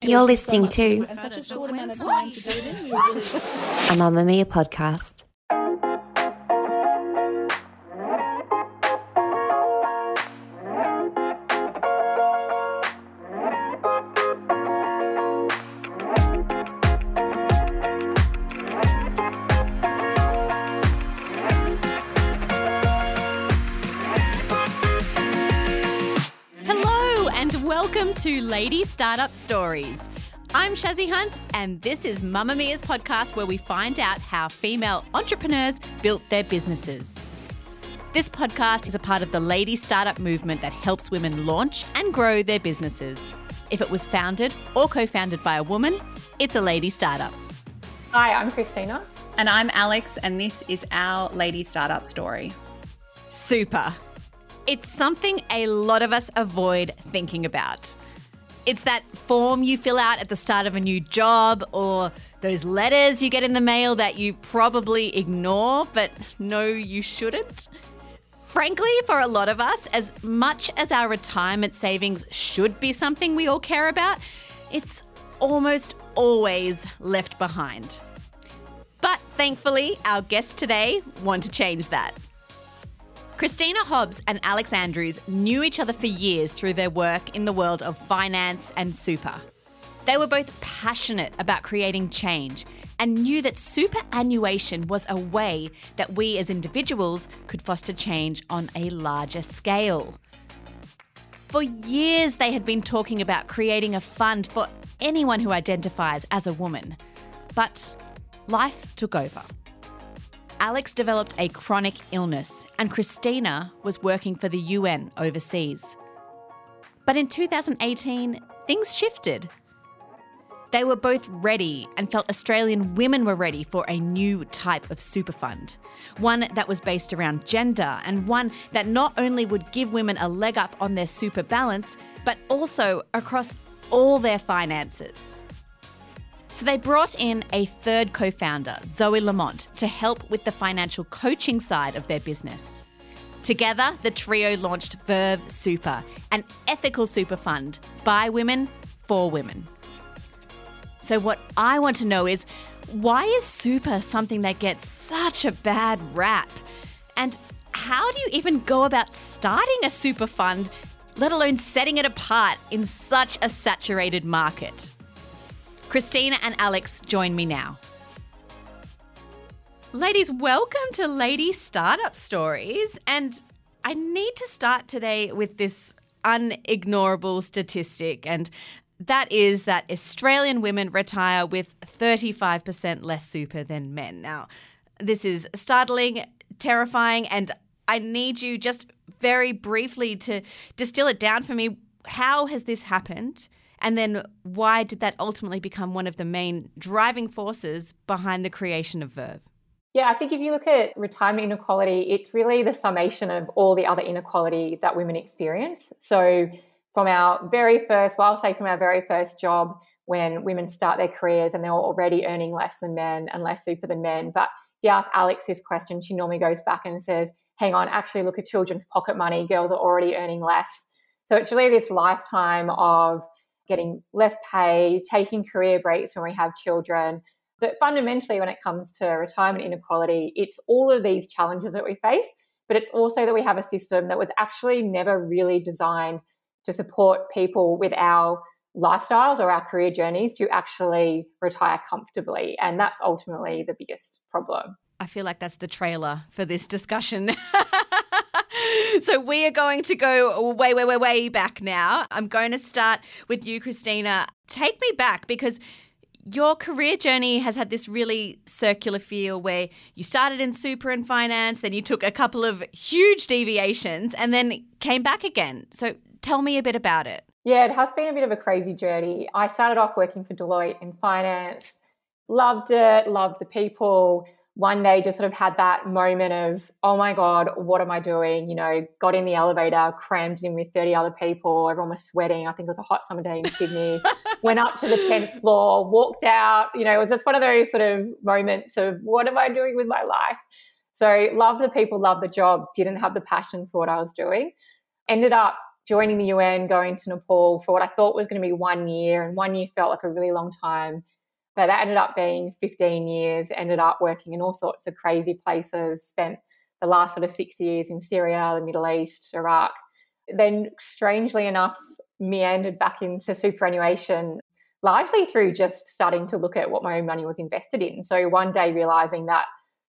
You're listening to and such a short amount of Lady Startup Stories. I'm Shazzy Hunt, and this is Mamamia's podcast where we find out how female entrepreneurs built their businesses. This podcast is a part of the Lady Startup movement that helps women launch and grow their businesses. If it was founded or co founded by a woman, it's a lady startup. Hi, I'm Christina. And I'm Alex, and this is our lady startup story. Super. It's something a lot of us avoid thinking about. It's that form you fill out at the start of a new job or those letters you get in the mail that you probably ignore, but no, you shouldn't. Frankly, for a lot of us, as much as our retirement savings should be something we all care about, it's almost always left behind. But thankfully, our guests today want to change that. Christina Hobbs and Alex Andrews knew each other for years through their work in the world of finance and super. They were both passionate about creating change and knew that superannuation was a way that we as individuals could foster change on a larger scale. For years, they had been talking about creating a fund for anyone who identifies as a woman. But life took over. Alex developed a chronic illness, and Christina was working for the UN overseas. But in 2018, things shifted. They were both ready and felt Australian women were ready for a new type of super fund. One that was based around gender and one that not only would give women a leg up on their super balance, but also across all their finances. So they brought in a third co founder, Zoe Lamont, to help with the financial coaching side of their business. Together, the trio launched Verve Super, an ethical super fund by women for women. So, what I want to know is why is super something that gets such a bad rap? And how do you even go about starting a super fund, let alone setting it apart in such a saturated market? Christina and Alex join me now. Ladies, welcome to Lady Startup Stories. And I need to start today with this unignorable statistic, and that is that Australian women retire with 35% less super than men. Now, this is startling, terrifying, and I need you just very briefly to distill it down for me. How has this happened? And then why did that ultimately become one of the main driving forces behind the creation of Verve? Yeah, I think if you look at retirement inequality, it's really the summation of all the other inequality that women experience. So, from our very first, well, I'll say from our very first job, when women start their careers and they're already earning less than men and less super than men. But if you ask Alex this question, she normally goes back and says, hang on, actually look at children's pocket money. Girls are already earning less. So, it's really this lifetime of getting less pay, taking career breaks when we have children. But fundamentally, when it comes to retirement inequality, it's all of these challenges that we face, but it's also that we have a system that was actually never really designed to support people with our lifestyles or our career journeys to actually retire comfortably. And that's ultimately the biggest problem. I feel like that's the trailer for this discussion. so we are going to go way, way, way, way back now. I'm going to start with you, Christina. Take me back because your career journey has had this really circular feel where you started in super and finance, then you took a couple of huge deviations and then came back again. So tell me a bit about it. Yeah, it has been a bit of a crazy journey. I started off working for Deloitte in finance, loved it, loved the people. One day just sort of had that moment of, oh my God, what am I doing? You know, got in the elevator, crammed in with 30 other people. Everyone was sweating. I think it was a hot summer day in Sydney. Went up to the 10th floor, walked out. You know, it was just one of those sort of moments of, what am I doing with my life? So, loved the people, loved the job, didn't have the passion for what I was doing. Ended up joining the UN, going to Nepal for what I thought was going to be one year, and one year felt like a really long time. But that ended up being 15 years, ended up working in all sorts of crazy places, spent the last sort of six years in Syria, the Middle East, Iraq. Then, strangely enough, meandered back into superannuation largely through just starting to look at what my own money was invested in. So, one day realizing that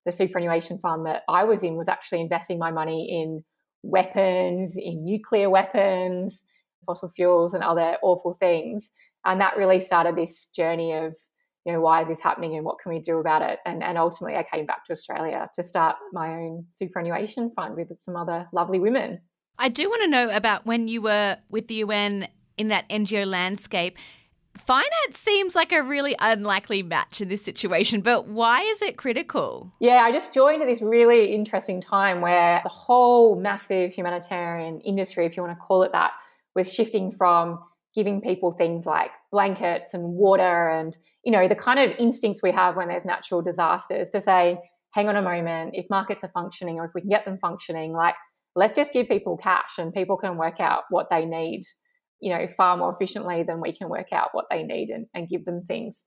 the superannuation fund that I was in was actually investing my money in weapons, in nuclear weapons, fossil fuels, and other awful things. And that really started this journey of, you know, why is this happening and what can we do about it? And, and ultimately, I came back to Australia to start my own superannuation fund with some other lovely women. I do want to know about when you were with the UN in that NGO landscape finance seems like a really unlikely match in this situation, but why is it critical? Yeah, I just joined at this really interesting time where the whole massive humanitarian industry, if you want to call it that, was shifting from giving people things like blankets and water and, you know, the kind of instincts we have when there's natural disasters to say, hang on a moment, if markets are functioning or if we can get them functioning, like, let's just give people cash and people can work out what they need you know, far more efficiently than we can work out what they need and, and give them things.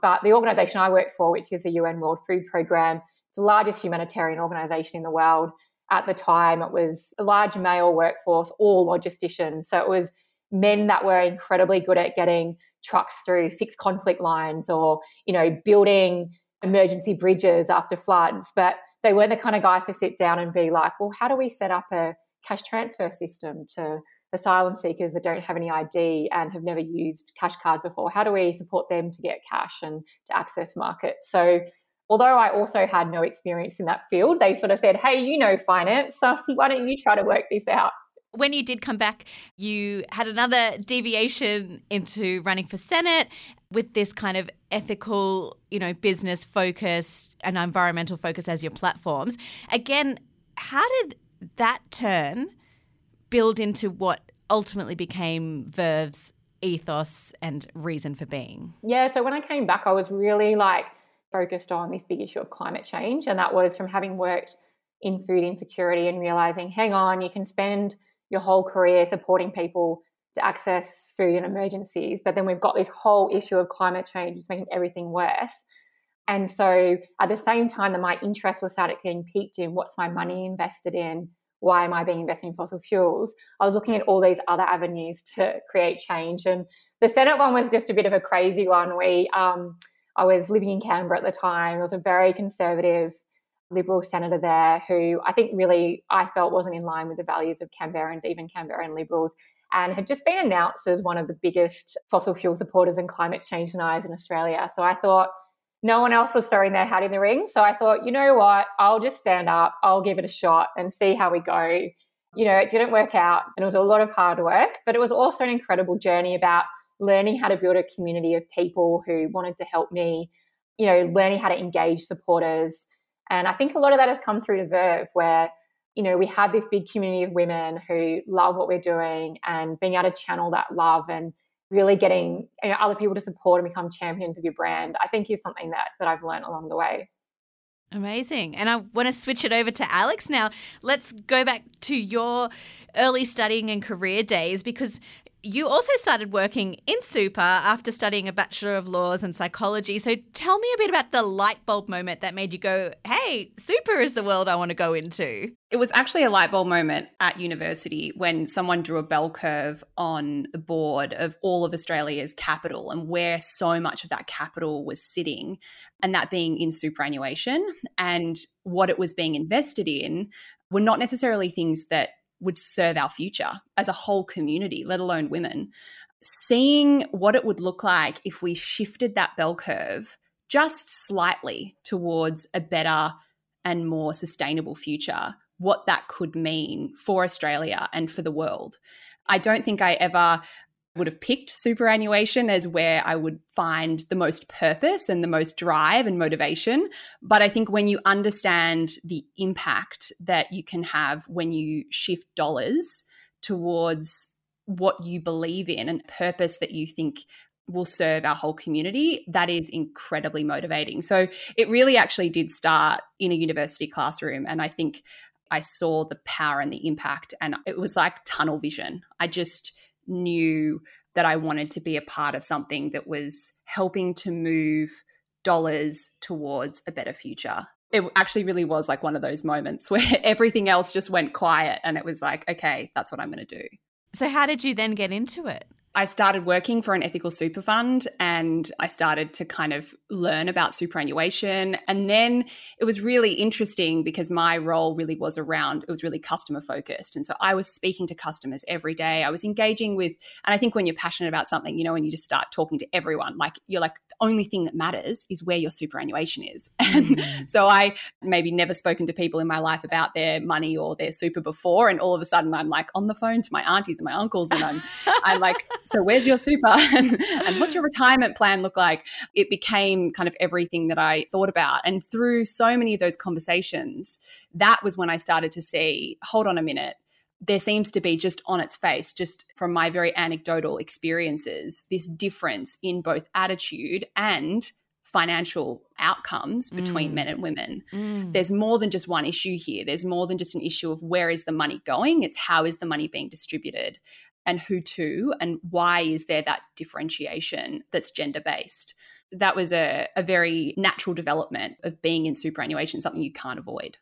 But the organisation I work for, which is the UN World Food Programme, it's the largest humanitarian organisation in the world. At the time, it was a large male workforce, all logisticians. So it was men that were incredibly good at getting trucks through six conflict lines or, you know, building emergency bridges after floods. But they weren't the kind of guys to sit down and be like, well, how do we set up a cash transfer system to asylum seekers that don't have any ID and have never used cash cards before? How do we support them to get cash and to access markets? So, although I also had no experience in that field, they sort of said, hey, you know finance, so why don't you try to work this out? When you did come back, you had another deviation into running for Senate with this kind of ethical, you know, business focus and environmental focus as your platforms. Again, how did that turn build into what ultimately became Verve's ethos and reason for being? Yeah, so when I came back, I was really like focused on this big issue of climate change. And that was from having worked in food insecurity and realizing, hang on, you can spend your whole career supporting people to access food in emergencies, but then we've got this whole issue of climate change, it's making everything worse. And so at the same time that my interest was started getting piqued in what's my money invested in, why am I being invested in fossil fuels? I was looking at all these other avenues to create change. And the Senate one was just a bit of a crazy one. We, um, I was living in Canberra at the time. It was a very conservative Liberal senator there who I think really I felt wasn't in line with the values of Canberrans, even Canberran Liberals, and had just been announced as one of the biggest fossil fuel supporters and climate change deniers in Australia. So I thought, no one else was throwing their hat in the ring. So I thought, you know what? I'll just stand up, I'll give it a shot and see how we go. You know, it didn't work out and it was a lot of hard work, but it was also an incredible journey about learning how to build a community of people who wanted to help me, you know, learning how to engage supporters. And I think a lot of that has come through to Verve, where, you know, we have this big community of women who love what we're doing and being able to channel that love and really getting you know, other people to support and become champions of your brand, I think is something that that I've learned along the way. Amazing. And I want to switch it over to Alex now. Let's go back to your early studying and career days because you also started working in super after studying a Bachelor of Laws and Psychology. So tell me a bit about the light bulb moment that made you go, hey, super is the world I want to go into. It was actually a light bulb moment at university when someone drew a bell curve on the board of all of Australia's capital and where so much of that capital was sitting, and that being in superannuation and what it was being invested in were not necessarily things that would serve our future as a whole community, let alone women. Seeing what it would look like if we shifted that bell curve just slightly towards a better and more sustainable future, what that could mean for Australia and for the world. I don't think I ever would have picked superannuation as where I would find the most purpose and the most drive and motivation. But I think when you understand the impact that you can have when you shift dollars towards what you believe in and purpose that you think will serve our whole community, that is incredibly motivating. So it really actually did start in a university classroom. And I think I saw the power and the impact, and it was like tunnel vision. I just knew that I wanted to be a part of something that was helping to move dollars towards a better future. It actually really was like one of those moments where everything else just went quiet and it was like, okay, that's what I'm going to do. So, how did you then get into it? I started working for an ethical super fund and I started to kind of learn about superannuation. And then it was really interesting because my role really was around, it was really customer focused. And so I was speaking to customers every day. I was engaging with, and I think when you're passionate about something, you know, when you just start talking to everyone, like you're like, only thing that matters is where your superannuation is. And mm. so I maybe never spoken to people in my life about their money or their super before. And all of a sudden I'm like on the phone to my aunties and my uncles and I'm, I'm like, so where's your super and, and what's your retirement plan look like it became kind of everything that i thought about and through so many of those conversations that was when i started to see hold on a minute there seems to be just on its face, just from my very anecdotal experiences, this difference in both attitude and financial outcomes between mm. men and women. Mm. There's more than just one issue here. There's more than just an issue of where is the money going, it's how is the money being distributed and who to and why is there that differentiation that's gender based that was a, a very natural development of being in superannuation something you can't avoid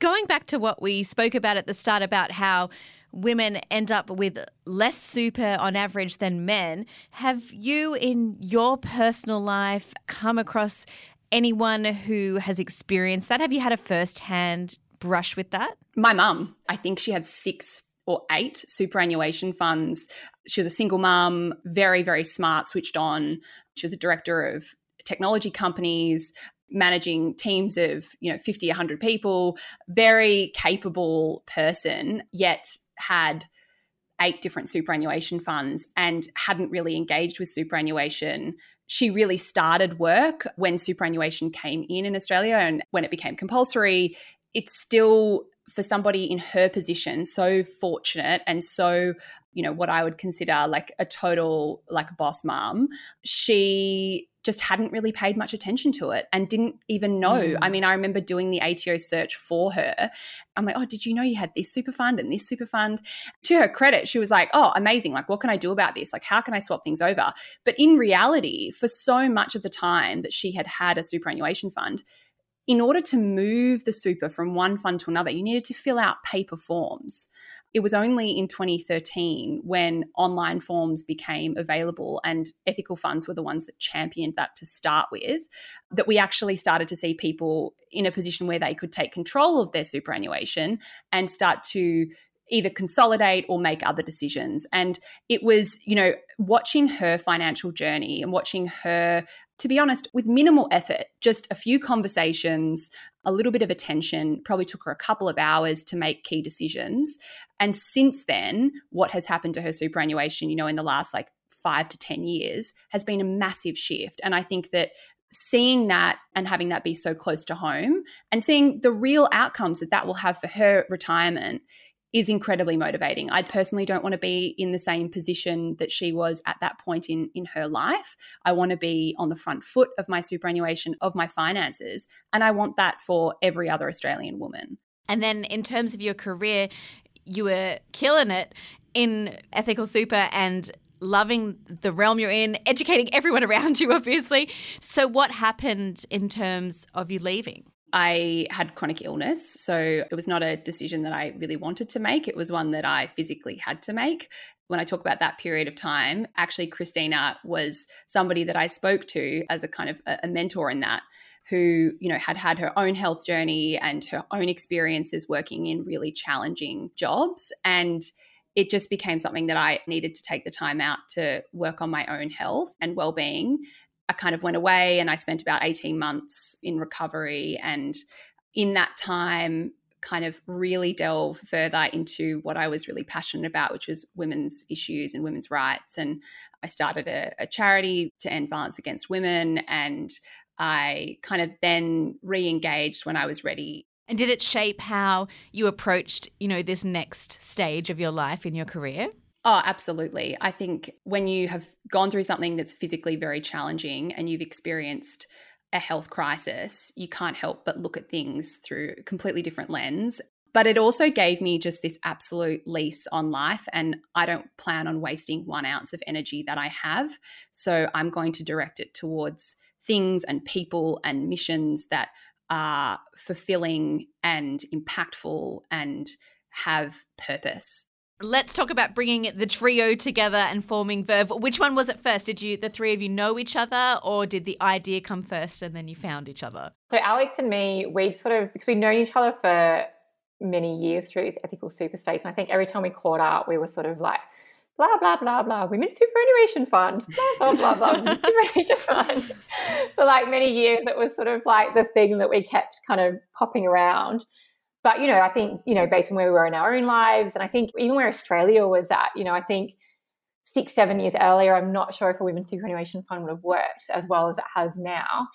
going back to what we spoke about at the start about how women end up with less super on average than men have you in your personal life come across anyone who has experienced that have you had a first hand brush with that my mum i think she had six or eight superannuation funds. She was a single mum, very, very smart, switched on. She was a director of technology companies, managing teams of, you know, 50, 100 people, very capable person, yet had eight different superannuation funds and hadn't really engaged with superannuation. She really started work when superannuation came in in Australia and when it became compulsory. It's still for somebody in her position so fortunate and so you know what i would consider like a total like a boss mom she just hadn't really paid much attention to it and didn't even know. Mm. I mean, I remember doing the ATO search for her. I'm like, oh, did you know you had this super fund and this super fund? To her credit, she was like, oh, amazing. Like, what can I do about this? Like, how can I swap things over? But in reality, for so much of the time that she had had a superannuation fund, in order to move the super from one fund to another, you needed to fill out paper forms. It was only in 2013 when online forms became available and ethical funds were the ones that championed that to start with, that we actually started to see people in a position where they could take control of their superannuation and start to either consolidate or make other decisions. And it was, you know, watching her financial journey and watching her, to be honest, with minimal effort, just a few conversations, a little bit of attention, probably took her a couple of hours to make key decisions. And since then, what has happened to her superannuation, you know, in the last like five to 10 years has been a massive shift. And I think that seeing that and having that be so close to home and seeing the real outcomes that that will have for her retirement is incredibly motivating. I personally don't want to be in the same position that she was at that point in in her life. I want to be on the front foot of my superannuation of my finances and I want that for every other Australian woman. And then in terms of your career, you were killing it in ethical super and loving the realm you're in, educating everyone around you obviously. So what happened in terms of you leaving? I had chronic illness. So it was not a decision that I really wanted to make. It was one that I physically had to make. When I talk about that period of time, actually, Christina was somebody that I spoke to as a kind of a, mentor in that who you know had had her own health journey and her own experiences working in really challenging jobs and it just became something that I needed to take the time out to work on my own health and well-being I kind of went away and I spent about 18 months in recovery. And in that time, kind of really delve further into what I was really passionate about, which was women's issues and women's rights. And I started a, a charity to end violence against women. And I kind of then re engaged when I was ready. And did it shape how you approached, you know, this next stage of your life in your career? Oh, absolutely. I think when you have gone through something that's physically very challenging and you've experienced a health crisis, you can't help but look at things through a completely different lens. But it also gave me just this absolute lease on life. And I don't plan on wasting one ounce of energy that I have. So I'm going to direct it towards things and people and missions that are fulfilling and impactful and have purpose. Let's talk about bringing the trio together and forming Verve. Which one was it first? Did you, the three of you, know each other, or did the idea come first and then you found each other? So Alex and me, we sort of because we've known each other for many years through these ethical super states, and I think every time we caught up, we were sort of like, blah blah blah blah, women's superannuation fund, blah blah blah blah, superannuation fund. for like many years, it was sort of like the thing that we kept kind of popping around but you know, I think you know, based on where we were in our own lives, and I think even where Australia was at, you know, I think six, seven years earlier, I'm not sure if a women's superannuation fund would have worked as well as it has now.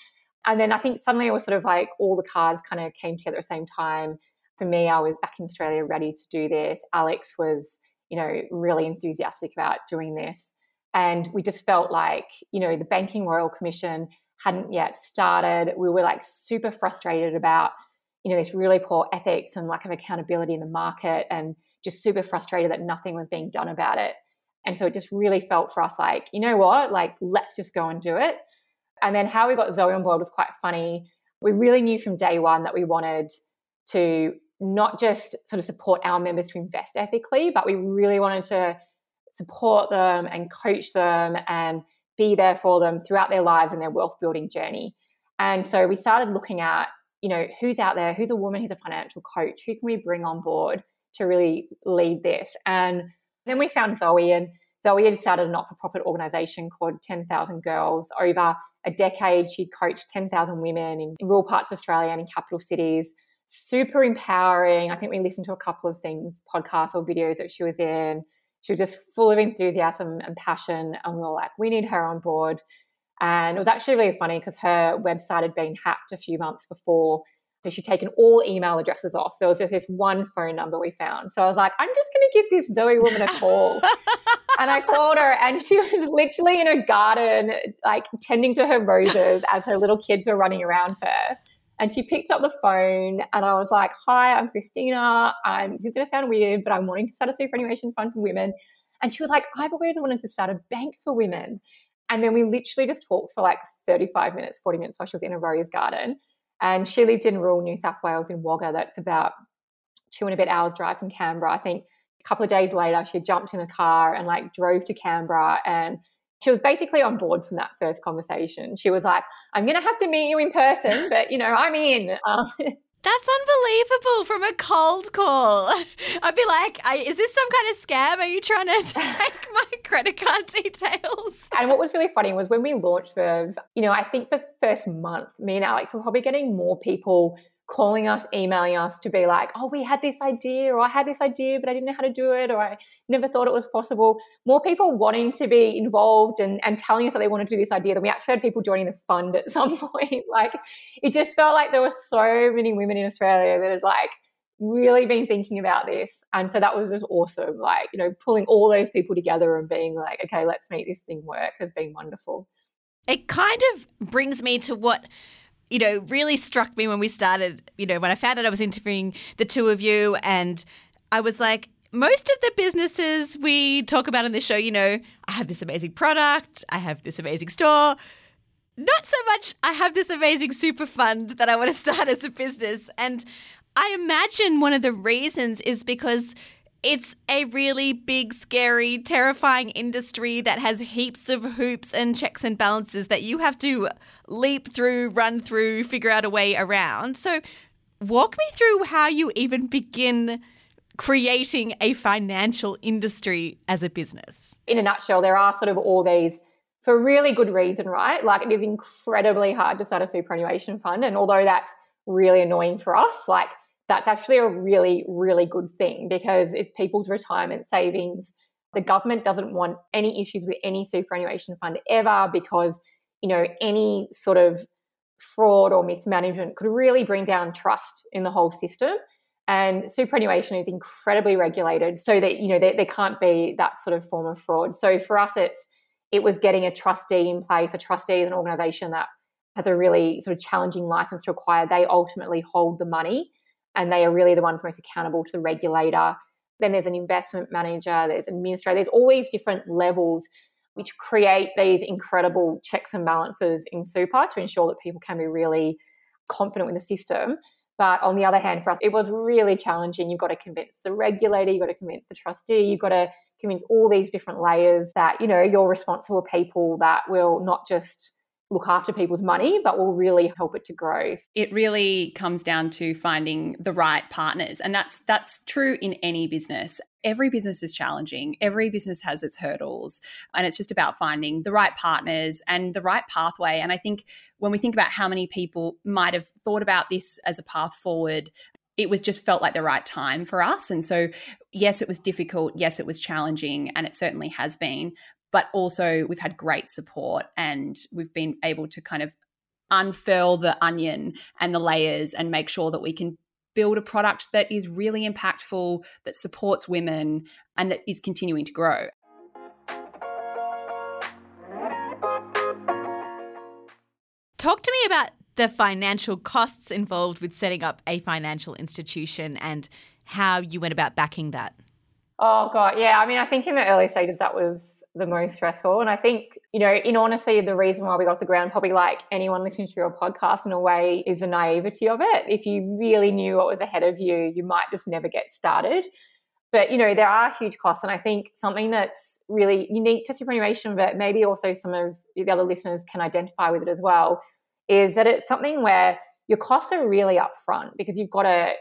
And then I think suddenly it was sort of like all the cards kind of came together at the same time. For me, I was back in Australia ready to do this. Alex was, you know, really enthusiastic about doing this. And we just felt like, you know, the Banking Royal Commission hadn't yet started. We were like super frustrated about you know, this really poor ethics and lack of accountability in the market and just super frustrated that nothing was being done about it. And so it just really felt for us like, you know what, like, let's just go and do it. And then how we got Zoe on board was quite funny. We really knew from day one that we wanted to not just sort of support our members to invest ethically, but we really wanted to support them and coach them and be there for them throughout their lives and their wealth building journey. And so we started looking at you know, who's out there, who's a woman who's a financial coach, who can we bring on board to really lead this? And then we found Zoe, and Zoe had started a not for profit organization called 10,000 Girls. Over a decade, she'd coached 10,000 women in rural parts of Australia and in capital cities. Super empowering. I think we listened to a couple of things, podcasts or videos that she was in. She was just full of enthusiasm and passion. And we were like, we need her on board. And it was actually really funny because her website had been hacked a few months before. So she'd taken all email addresses off. There was just this one phone number we found. So I was like, I'm just going to give this Zoe woman a call. and I called her, and she was literally in her garden, like tending to her roses as her little kids were running around her. And she picked up the phone, and I was like, Hi, I'm Christina. I'm, this is going to sound weird, but I'm wanting to start a superannuation fund for women. And she was like, I've always wanted to start a bank for women. And then we literally just talked for like 35 minutes, 40 minutes while she was in a rose garden. And she lived in rural New South Wales in Wagga. That's about two and a bit hours drive from Canberra. I think a couple of days later, she jumped in a car and like drove to Canberra and she was basically on board from that first conversation. She was like, I'm going to have to meet you in person, but you know, I'm in. Um, that's unbelievable from a cold call. I'd be like, is this some kind of scam? Are you trying to take my credit card details? And what was really funny was when we launched Verve, you know, I think the first month, me and Alex were probably getting more people calling us, emailing us to be like, oh, we had this idea, or I had this idea, but I didn't know how to do it, or I never thought it was possible. More people wanting to be involved and, and telling us that they wanted to do this idea than we actually had people joining the fund at some point. like, it just felt like there were so many women in Australia that had like really been thinking about this. And so that was just awesome. Like, you know, pulling all those people together and being like, okay, let's make this thing work has been wonderful. It kind of brings me to what you know, really struck me when we started, you know, when I found out I was interviewing the two of you and I was like, most of the businesses we talk about on this show, you know, I have this amazing product, I have this amazing store. Not so much, I have this amazing super fund that I want to start as a business. And I imagine one of the reasons is because it's a really big, scary, terrifying industry that has heaps of hoops and checks and balances that you have to leap through, run through, figure out a way around. So, walk me through how you even begin creating a financial industry as a business. In a nutshell, there are sort of all these for really good reason, right? Like it is incredibly hard to start a superannuation fund. And although that's really annoying for us, like that's actually a really, really good thing because it's people's retirement savings. The government doesn't want any issues with any superannuation fund ever because, you know, any sort of fraud or mismanagement could really bring down trust in the whole system. And superannuation is incredibly regulated so that, you know, there, there can't be that sort of form of fraud. So for us, it's it was getting a trustee in place. A trustee is an organization that has a really sort of challenging license to acquire. They ultimately hold the money and they are really the ones most accountable to the regulator. Then there's an investment manager, there's an administrator, there's all these different levels which create these incredible checks and balances in super to ensure that people can be really confident with the system. But on the other hand, for us, it was really challenging. You've got to convince the regulator, you've got to convince the trustee, you've got to convince all these different layers that, you know, you're responsible people that will not just look after people's money, but will really help it to grow. It really comes down to finding the right partners. And that's that's true in any business. Every business is challenging. Every business has its hurdles. And it's just about finding the right partners and the right pathway. And I think when we think about how many people might have thought about this as a path forward, it was just felt like the right time for us. And so, yes, it was difficult. Yes, it was challenging. And it certainly has been but also we've had great support and we've been able to kind of unfurl the onion and the layers and make sure that we can build a product that is really impactful, that supports women, and that is continuing to grow. Talk to me about the financial costs involved with setting up a financial institution and how you went about backing that. Oh, God. Yeah. I mean, I think in the early stages, that was the most stressful. And I think, you know, in honesty, the reason why we got the ground, probably like anyone listening to your podcast in a way, is the naivety of it. If you really knew what was ahead of you, you might just never get started. But, you know, there are huge costs. And I think something that's really unique to superannuation, but maybe also some of the other listeners can identify with it as well, is that it's something where your costs are really upfront because you've got to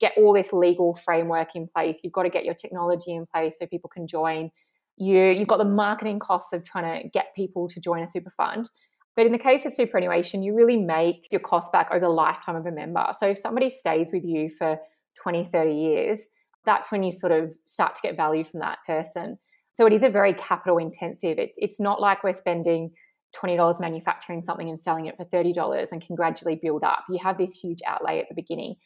get all this legal framework in place. You've got to get your technology in place so people can join you you've got the marketing costs of trying to get people to join a super fund. But in the case of superannuation, you really make your cost back over the lifetime of a member. So if somebody stays with you for 20, 30 years, that's when you sort of start to get value from that person. So it is a very capital intensive. It's it's not like we're spending $20 manufacturing something and selling it for $30 and can gradually build up. You have this huge outlay at the beginning.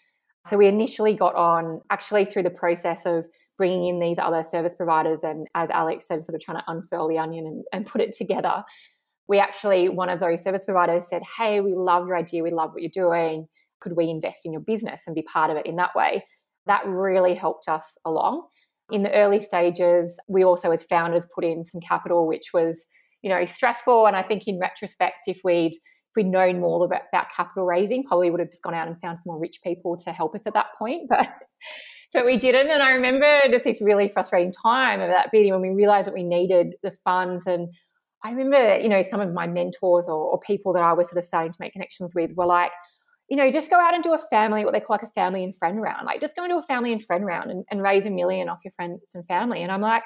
So we initially got on actually through the process of bringing in these other service providers and as alex said sort of trying to unfurl the onion and, and put it together we actually one of those service providers said hey we love your idea we love what you're doing. Could we invest in your business and be part of it in that way? That really helped us along. In the early stages we also as founders put in some capital which was you know stressful. And i think in retrospect if we'd if we'd known more about, about capital raising probably would have just gone out and found some more rich people to help us at that point. But but we didn't. And I remember just this really frustrating time of that meeting when we realized that we needed the funds. And I remember, you know, some of my mentors or, or people that I was sort of starting to make connections with were like, you know, just go out and do a family, what they call like a family and friend round. Like just go and do a family and friend round and, and raise a million off your friends and family. And I'm like,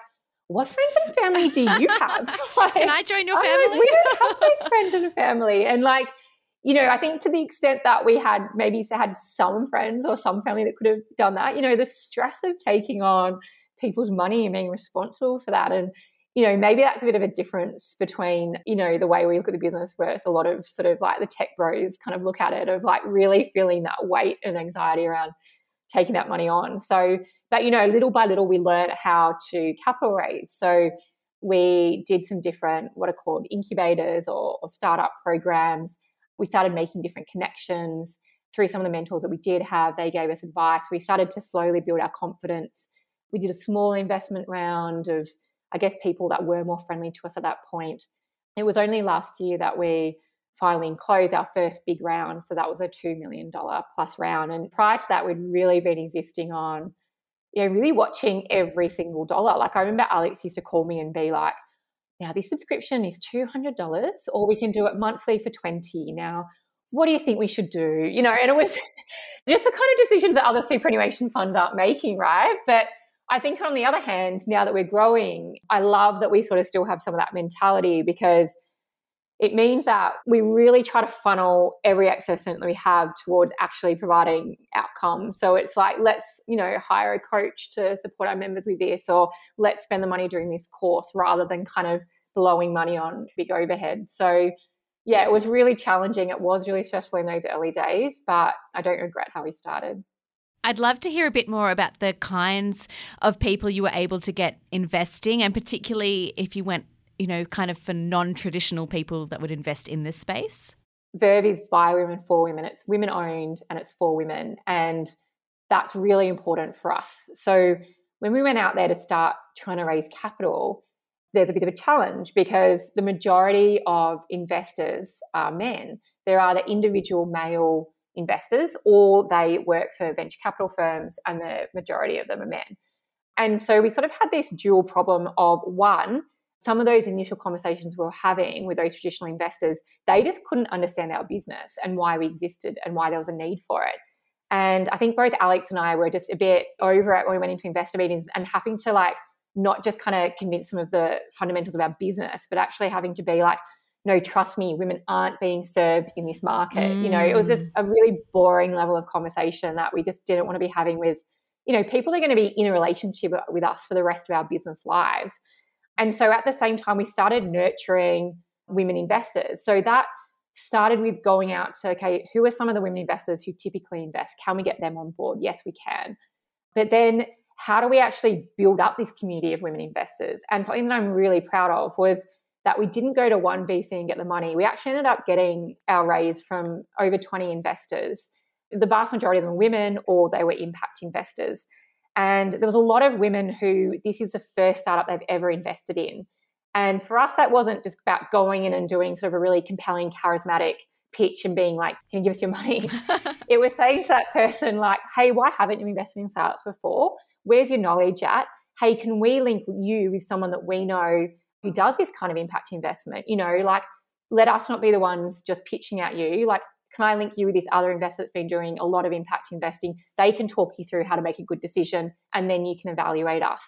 what friends and family do you have? like, Can I join your family? Like, we don't have those friends and family. And like, you know, I think to the extent that we had maybe had some friends or some family that could have done that, you know, the stress of taking on people's money and being responsible for that. And, you know, maybe that's a bit of a difference between, you know, the way we look at the business versus a lot of sort of like the tech bros kind of look at it of like really feeling that weight and anxiety around taking that money on. So, but, you know, little by little, we learned how to capital raise. So, we did some different what are called incubators or, or startup programs we started making different connections through some of the mentors that we did have. They gave us advice. We started to slowly build our confidence. We did a small investment round of, I guess, people that were more friendly to us at that point. It was only last year that we finally closed our first big round. So that was a $2 million plus round. And prior to that, we'd really been existing on, you know, really watching every single dollar. Like I remember Alex used to call me and be like, now this subscription is $200 or we can do it monthly for 20 now what do you think we should do? You know and it was just the kind of decisions that other superannuation funds aren't making right? But i think on the other hand now that we're growing i love that we sort of still have some of that mentality because it means that we really try to funnel every excess that we have towards actually providing outcomes. So it's like, let's, you know, hire a coach to support our members with this, or let's spend the money doing this course rather than kind of blowing money on big overhead. So yeah, it was really challenging. It was really stressful in those early days, but I don't regret how we started. I'd love to hear a bit more about the kinds of people you were able to get investing, and particularly if you went you know, kind of for non traditional people that would invest in this space? Verve is by women for women. It's women owned and it's for women. And that's really important for us. So when we went out there to start trying to raise capital, there's a bit of a challenge because the majority of investors are men. There are the individual male investors, or they work for venture capital firms, and the majority of them are men. And so we sort of had this dual problem of one, some of those initial conversations we were having with those traditional investors, they just couldn't understand our business and why we existed and why there was a need for it. And I think both Alex and I were just a bit over it when we went into investor meetings and having to like not just kind of convince some of the fundamentals of our business, but actually having to be like, no, trust me, women aren't being served in this market. Mm. You know, it was just a really boring level of conversation that we just didn't want to be having with, you know, people are going to be in a relationship with us for the rest of our business lives. And so at the same time, we started nurturing women investors. So that started with going out to, okay, who are some of the women investors who typically invest? Can we get them on board? Yes, we can. But then how do we actually build up this community of women investors? And something that I'm really proud of was that we didn't go to one VC and get the money. We actually ended up getting our raise from over 20 investors. The vast majority of them were women or they were impact investors. And there was a lot of women who this is the first startup they've ever invested in. And for us, that wasn't just about going in and doing sort of a really compelling, charismatic pitch and being like, can you give us your money? it was saying to that person, like, hey, why haven't you invested in startups before? Where's your knowledge at? Hey, can we link you with someone that we know who does this kind of impact investment? You know, like, let us not be the ones just pitching at you. Like, can I link you with this other investor that's been doing a lot of impact investing? They can talk you through how to make a good decision and then you can evaluate us.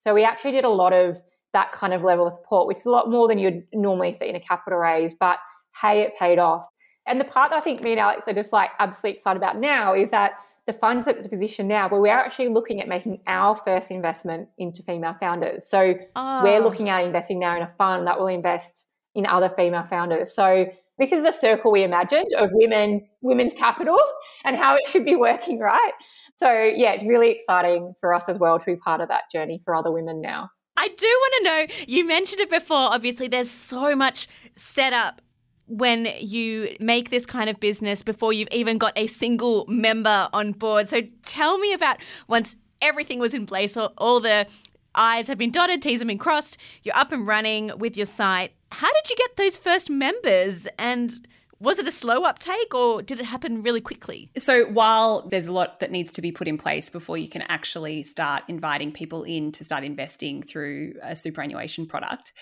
So we actually did a lot of that kind of level of support, which is a lot more than you'd normally see in a capital raise, but hey, it paid off. And the part that I think me and Alex are just like absolutely excited about now is that the fund's at the position now where we're actually looking at making our first investment into female founders. So oh. we're ah. looking at investing now in a fund that will invest in other female founders. So this is the circle we imagined of women, women's capital and how it should be working, right? So yeah, it's really exciting for us as well to be part of that journey for other women now. I do want to know, you mentioned it before, obviously there's so much set up when you make this kind of business before you've even got a single member on board. So tell me about once everything was in place, all the I's have been dotted, T's have been crossed, you're up and running with your site. How did you get those first members? And was it a slow uptake or did it happen really quickly? So, while there's a lot that needs to be put in place before you can actually start inviting people in to start investing through a superannuation product,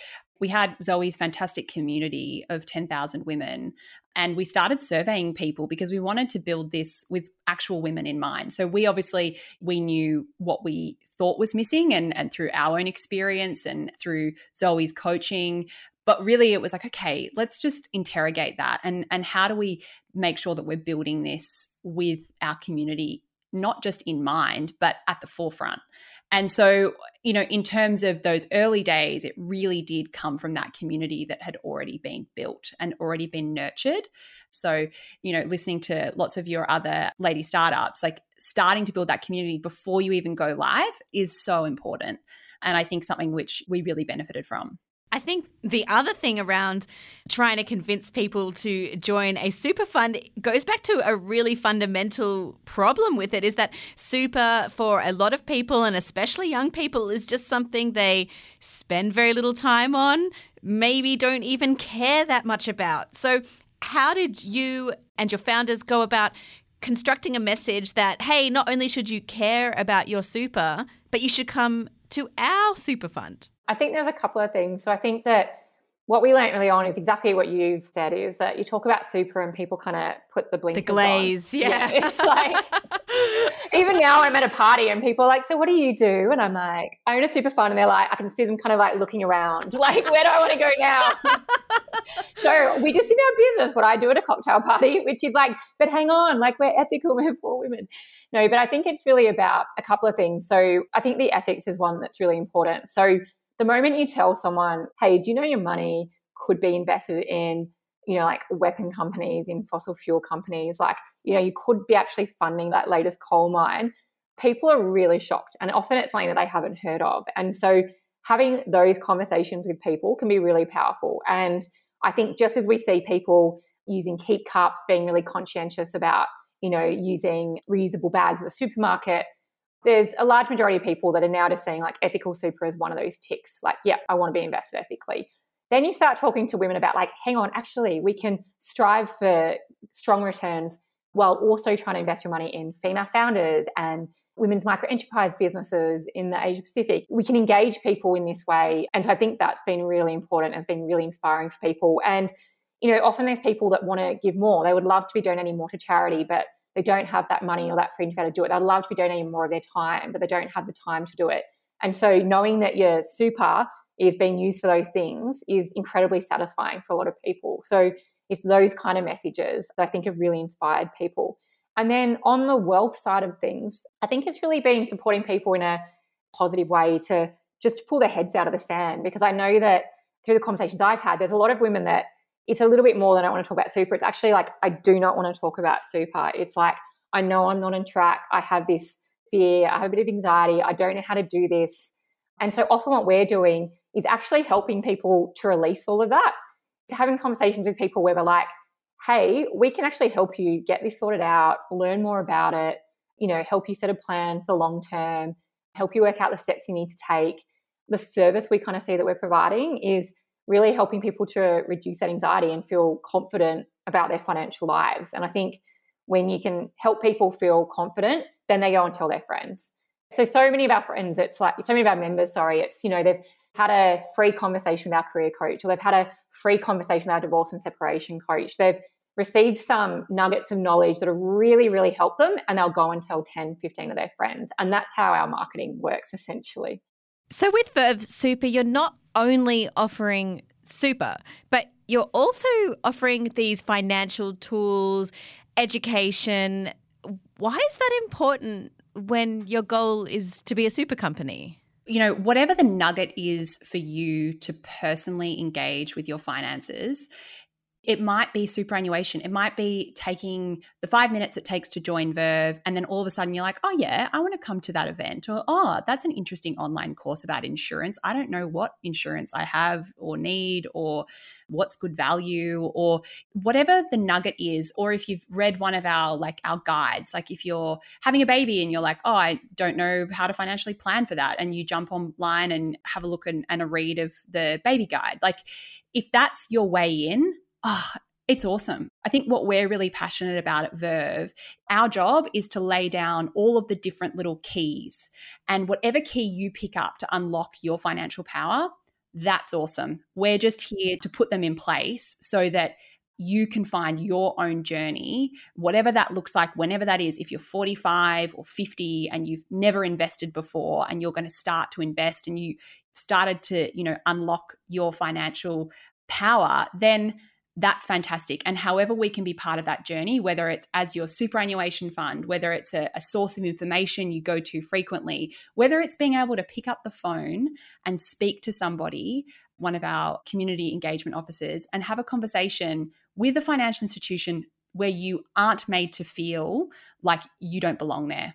we had Zoe's fantastic community of 10,000 women. And we started surveying people because we wanted to build this with actual women in mind. So we obviously we knew what we thought was missing and, and through our own experience and through Zoe's coaching, but really it was like okay let's just interrogate that and and how do we make sure that we're building this with our community not just in mind but at the forefront and so, you know, in terms of those early days, it really did come from that community that had already been built and already been nurtured. So, you know, listening to lots of your other lady startups, like starting to build that community before you even go live is so important. And I think something which we really benefited from. I think the other thing around trying to convince people to join a super fund goes back to a really fundamental problem with it is that super for a lot of people and especially young people is just something they spend very little time on, maybe don't even care that much about. So, how did you and your founders go about constructing a message that, hey, not only should you care about your super, but you should come to our super fund? I think there's a couple of things. So I think that what we learned early on is exactly what you've said is that you talk about super and people kind of put the blinkers the glaze on. yeah. yeah it's like even now i'm at a party and people are like so what do you do and i'm like i own a super fund and they're like i can see them kind of like looking around like where do i want to go now so we just in our business what I do at a cocktail party, which is like, but hang on, like we're ethical, we're for women. No, but I think it's really about a couple of things. So I think the ethics is one that's really important. So the moment you tell someone, hey, do you know your money could be invested in, you know, like weapon companies, in fossil fuel companies, like, you know, you could be actually funding that latest coal mine. People are really shocked. And often it's something that they haven't heard of. And so having those conversations with people can be really powerful. And I think just as we see people using keep cups, being really conscientious about, you know, using reusable bags at the supermarket, there's a large majority of people that are now just seeing like ethical super as one of those ticks. Like, yeah, I want to be invested ethically. Then you start talking to women about like, hang on, actually, we can strive for strong returns while also trying to invest your money in female founders and women's micro enterprise businesses in the Asia Pacific. We can engage people in this way. And so I think that's been really important and been really inspiring for people. And, you know, often there's people that want to give more. They would love to be donating more to charity, but they don't have that money or that freedom to do it. They'd love to be donating more of their time, but they don't have the time to do it. And so knowing that your super is being used for those things is incredibly satisfying for a lot of people. So it's those kind of messages that I think have really inspired people. And then on the wealth side of things, I think it's really been supporting people in a positive way to just pull their heads out of the sand because I know that through the conversations I've had, there's a lot of women that it's a little bit more than I want to talk about super. It's actually like I do not want to talk about super. It's like I know I'm not on track. I have this fear. I have a bit of anxiety. I don't know how to do this. And so often what we're doing is actually helping people to release all of that. To having conversations with people where we're like, hey, we can actually help you get this sorted out, learn more about it, you know, help you set a plan for long term, help you work out the steps you need to take. The service we kind of see that we're providing is really helping people to reduce that anxiety and feel confident about their financial lives. And I think when you can help people feel confident, then they go and tell their friends. So, so many of our friends, it's like, so many of our members, sorry, it's, you know, they've had a free conversation with our career coach, or they've had a free conversation with our divorce and separation coach. They've received some nuggets of knowledge that have really, really helped them, and they'll go and tell 10, 15 of their friends. And that's how our marketing works essentially. So with Verve Super, you're not only offering super, but you're also offering these financial tools, education. Why is that important when your goal is to be a super company? you know, whatever the nugget is for you to personally engage with your finances, it might be superannuation. It might be taking the five minutes it takes to join Verve, and then all of a sudden you're like, oh, yeah, I want to come to that event. Or, oh, that's an interesting online course about insurance. I don't know what insurance I have or need, or what's good value, or whatever the nugget is. Or if you've read one of our like our guides, like if you're having a baby and you're like, oh, I don't know how to financially plan for that, and you jump online and have a look and, and a read of the baby guide. Like if that's your way in, oh, it's awesome. I think what we're really passionate about at Verve, our job is to lay down all of the different little keys. And whatever key you pick up to unlock your financial power, that's awesome. We're just here to put them in place so that you can find your own journey, whatever that looks like, whenever that is. If you're 45 or 50 and you've never invested before and you're going to start to invest and you started to, you know, unlock your financial power, then that's fantastic. And however we can be part of that journey, whether it's as your superannuation fund, whether it's a, a, source of information you go to frequently, whether it's being able to pick up the phone and speak to somebody, one of our community engagement officers, and have a conversation with a financial institution where you aren't made to feel like you don't belong there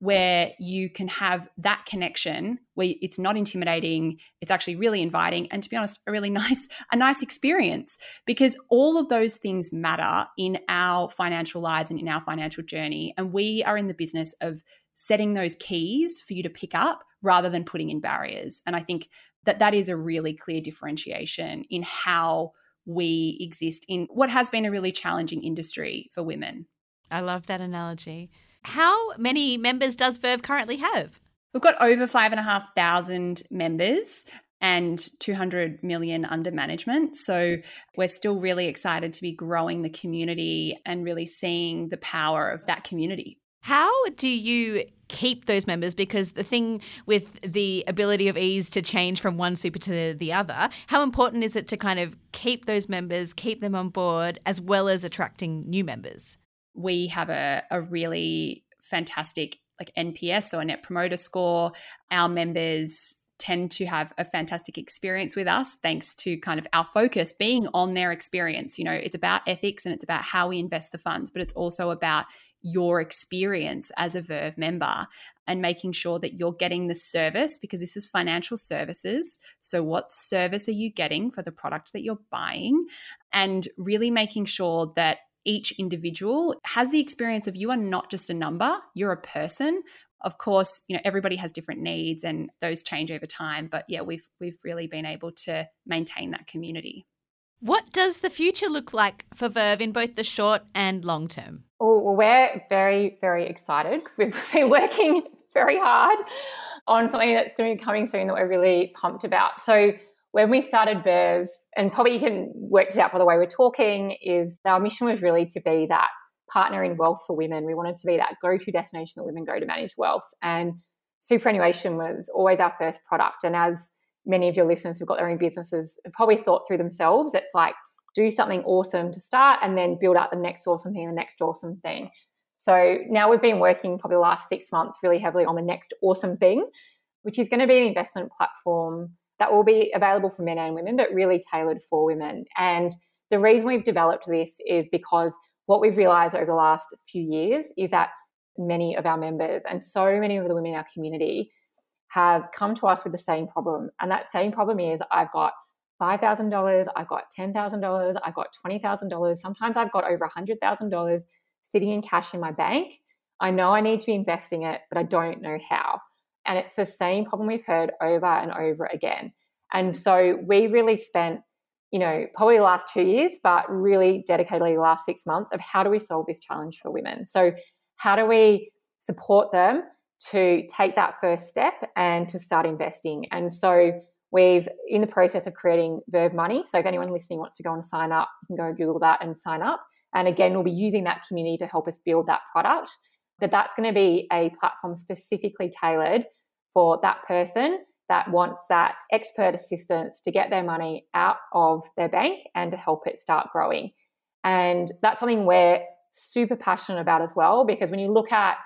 where you can have that connection where it's not intimidating it's actually really inviting and to be honest a really nice a nice experience because all of those things matter in our financial lives and in our financial journey and we are in the business of setting those keys for you to pick up rather than putting in barriers and i think that that is a really clear differentiation in how we exist in what has been a really challenging industry for women. I love that analogy how many members does Verve currently have? We've got over five and a half thousand members and 200 million under management. So we're still really excited to be growing the community and really seeing the power of that community. How do you keep those members? Because the thing with the ability of ease to change from one super to the other, how important is it to kind of keep those members, keep them on board, as well as attracting new members? We have a, a really fantastic like NPS or net promoter score. Our members tend to have a fantastic experience with us thanks to kind of our focus being on their experience. You know, it's about ethics and it's about how we invest the funds, but it's also about your experience as a Verve member and making sure that you're getting the service because this is financial services. So, what service are you getting for the product that you're buying? And really making sure that each individual has the experience of you are not just a number, you're a person. Of course, you know everybody has different needs and those change over time, but yeah, we've we've really been able to maintain that community. What does the future look like for Verve in both the short and long term? Oh, well, we're very, very excited because we've been working very hard on something that's going to be coming soon that we're really pumped about. So, when we started Verve, and probably you can work it out by the way we're talking, is our mission was really to be that partner in wealth for women. We wanted to be that go to destination that women go to manage wealth. And superannuation was always our first product. And as many of your listeners who've got their own businesses have probably thought through themselves, it's like do something awesome to start and then build out the next awesome thing, the next awesome thing. So now we've been working probably the last six months really heavily on the next awesome thing, which is going to be an investment platform that will be available for men and women, but really tailored for women. And the reason we've developed this is because what we've realized over the last few years is that many of our members and so many of the women in our community have come to us with the same problem. And that same problem is I've got $5,000, I've got $10,000, I've got $20,000, sometimes I've got over $100,000 sitting in cash in my bank. I know I need to be investing it, but I don't know how. And it's the same problem we've heard over and over again. And so we really spent, you know, probably the last two years, but really dedicatedly the last six months of how do we solve this challenge for women? So, how do we support them to take that first step and to start investing? And so, we've in the process of creating Verve Money. So, if anyone listening wants to go and sign up, you can go Google that and sign up. And again, we'll be using that community to help us build that product that that's going to be a platform specifically tailored for that person that wants that expert assistance to get their money out of their bank and to help it start growing. And that's something we're super passionate about as well, because when you look at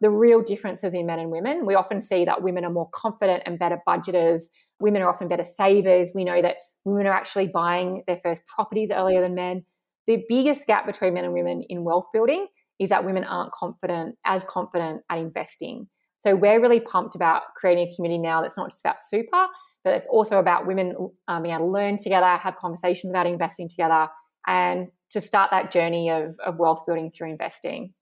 the real differences in men and women, we often see that women are more confident and better budgeters. Women are often better savers. We know that women are actually buying their first properties earlier than men. The biggest gap between men and women in wealth building is that women aren't confident, as confident at investing. So we're really pumped about creating a community now that's not just about super, but it's also about women um, being able to learn together, have conversations about investing together, and to start that journey of, of wealth building through investing.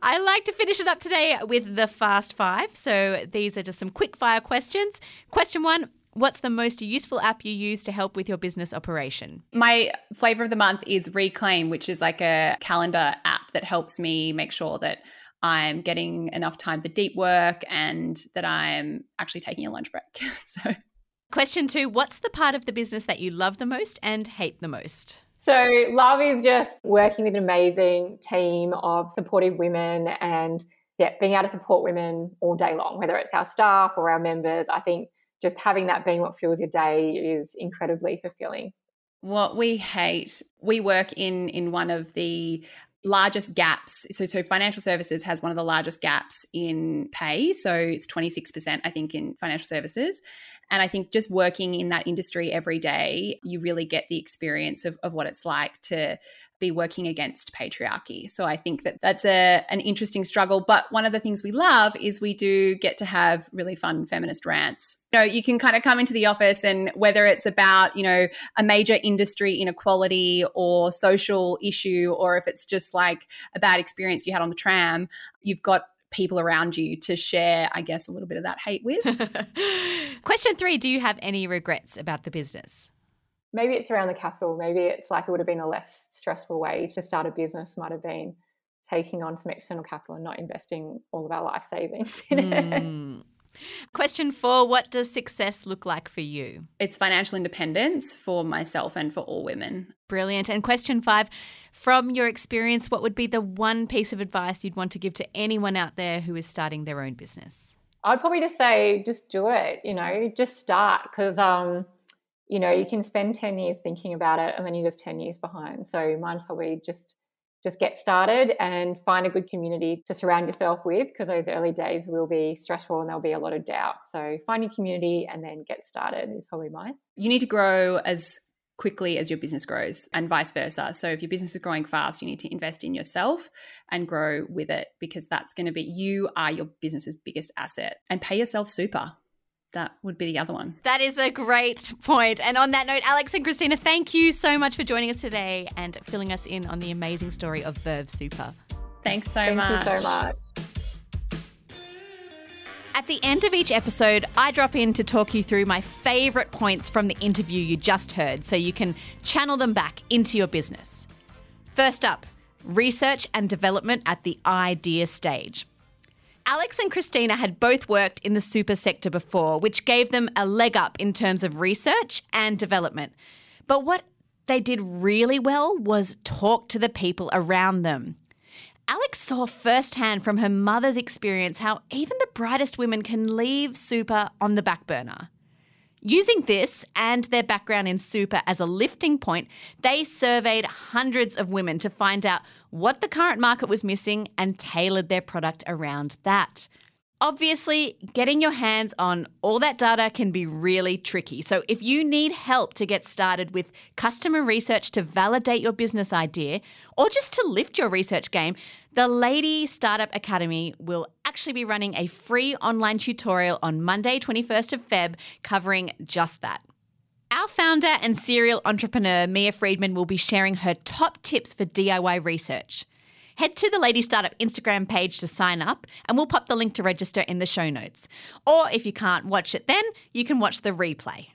I like to finish it up today with the fast five. So these are just some quick fire questions. Question one What's the most useful app you use to help with your business operation? My flavor of the month is Reclaim, which is like a calendar app that helps me make sure that I'm getting enough time for deep work and that I'm actually taking a lunch break. so, question two What's the part of the business that you love the most and hate the most? So, love is just working with an amazing team of supportive women and yeah, being able to support women all day long, whether it's our staff or our members. I think just having that being what fuels your day is incredibly fulfilling. What we hate, we work in in one of the largest gaps. So, so financial services has one of the largest gaps in pay. So it's 26%, I think, in financial services. And I think just working in that industry every day, you really get the experience of, of what it's like to be working against patriarchy. So I think that that's a an interesting struggle. But one of the things we love is we do get to have really fun feminist rants. You know, you can kind of come into the office and whether it's about you know a major industry inequality or social issue, or if it's just like a bad experience you had on the tram, you've got people around you to share, I guess, a little bit of that hate with. Question three Do you have any regrets about the business? Maybe it's around the capital. Maybe it's like it would have been a less stressful way to start a business, might have been taking on some external capital and not investing all of our life savings in mm. it. Question four What does success look like for you? It's financial independence for myself and for all women. Brilliant. And question five From your experience, what would be the one piece of advice you'd want to give to anyone out there who is starting their own business? I'd probably just say, just do it, you know, just start because, um, you know, you can spend 10 years thinking about it and then you're just 10 years behind. So mine's probably just just get started and find a good community to surround yourself with because those early days will be stressful and there'll be a lot of doubt. So find your community and then get started is probably mine. You need to grow as quickly as your business grows and vice versa. So if your business is growing fast, you need to invest in yourself and grow with it because that's going to be you are your business's biggest asset and pay yourself super that would be the other one. That is a great point. And on that note, Alex and Christina, thank you so much for joining us today and filling us in on the amazing story of Verve Super. Thanks so Thank much. you so much. At the end of each episode, I drop in to talk you through my favourite points from the interview you just heard so you can channel them back into your business. First up, research and development at the idea stage. Alex and Christina had both worked in the super sector before, which gave them a leg up in terms of research and development. But what they did really well was talk to the people around them. Alex saw firsthand from her mother's experience how even the brightest women can leave super on the back burner. Using this and their background in super as a lifting point, they surveyed hundreds of women to find out what the current market was missing and tailored their product around that. Obviously, getting your hands on all that data can be really tricky. So, if you need help to get started with customer research to validate your business idea or just to lift your research game, the Lady Startup Academy will actually be running a free online tutorial on Monday, 21st of Feb, covering just that. Our founder and serial entrepreneur, Mia Freedman, will be sharing her top tips for DIY research. Head to the Lady Startup Instagram page to sign up, and we'll pop the link to register in the show notes. Or if you can't watch it then, you can watch the replay.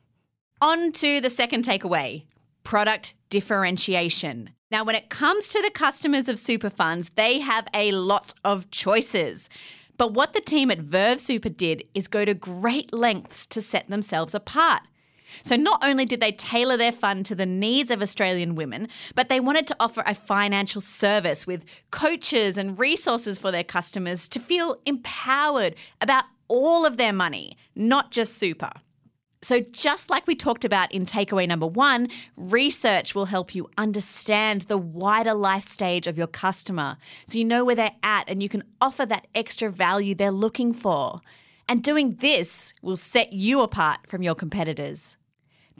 On to the second takeaway product differentiation. Now, when it comes to the customers of super funds, they have a lot of choices. But what the team at Verve Super did is go to great lengths to set themselves apart. So not only did they tailor their fund to the needs of Australian women, but they wanted to offer a financial service with coaches and resources for their customers to feel empowered about all of their money, not just super. So, just like we talked about in takeaway number one, research will help you understand the wider life stage of your customer so you know where they're at and you can offer that extra value they're looking for. And doing this will set you apart from your competitors.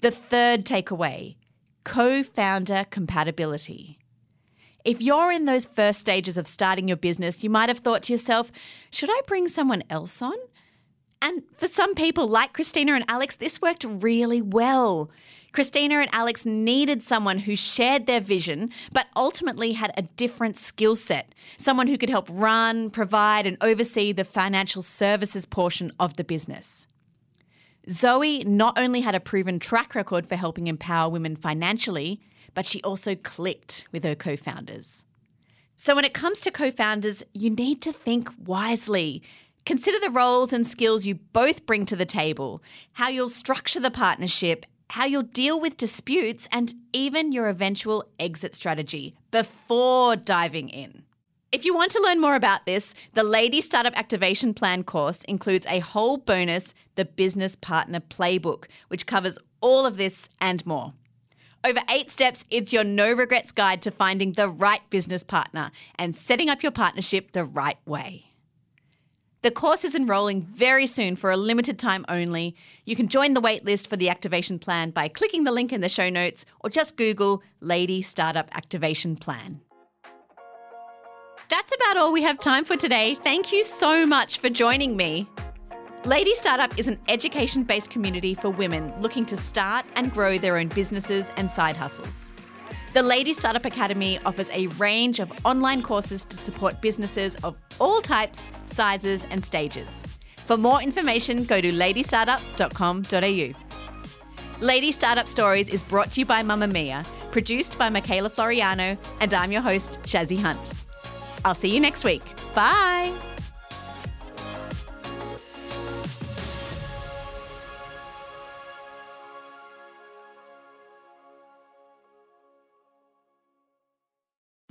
The third takeaway co founder compatibility. If you're in those first stages of starting your business, you might have thought to yourself, should I bring someone else on? And for some people, like Christina and Alex, this worked really well. Christina and Alex needed someone who shared their vision, but ultimately had a different skill set. Someone who could help run, provide, and oversee the financial services portion of the business. Zoe not only had a proven track record for helping empower women financially, but she also clicked with her co founders. So, when it comes to co founders, you need to think wisely. Consider the roles and skills you both bring to the table, how you'll structure the partnership, how you'll deal with disputes, and even your eventual exit strategy before diving in. If you want to learn more about this, the Lady Startup Activation Plan course includes a whole bonus, the Business Partner Playbook, which covers all of this and more. Over eight steps, it's your no regrets guide to finding the right business partner and setting up your partnership the right way. The course is enrolling very soon for a limited time only. You can join the waitlist for the activation plan by clicking the link in the show notes or just Google Lady Startup Activation Plan. That's about all we have time for today. Thank you so much for joining me. Lady Startup is an education based community for women looking to start and grow their own businesses and side hustles. The Lady Startup Academy offers a range of online courses to support businesses of all types, sizes, and stages. For more information, go to ladystartup.com.au. Lady Startup Stories is brought to you by Mamamia, produced by Michaela Floriano, and I'm your host, Shazzy Hunt. I'll see you next week. Bye.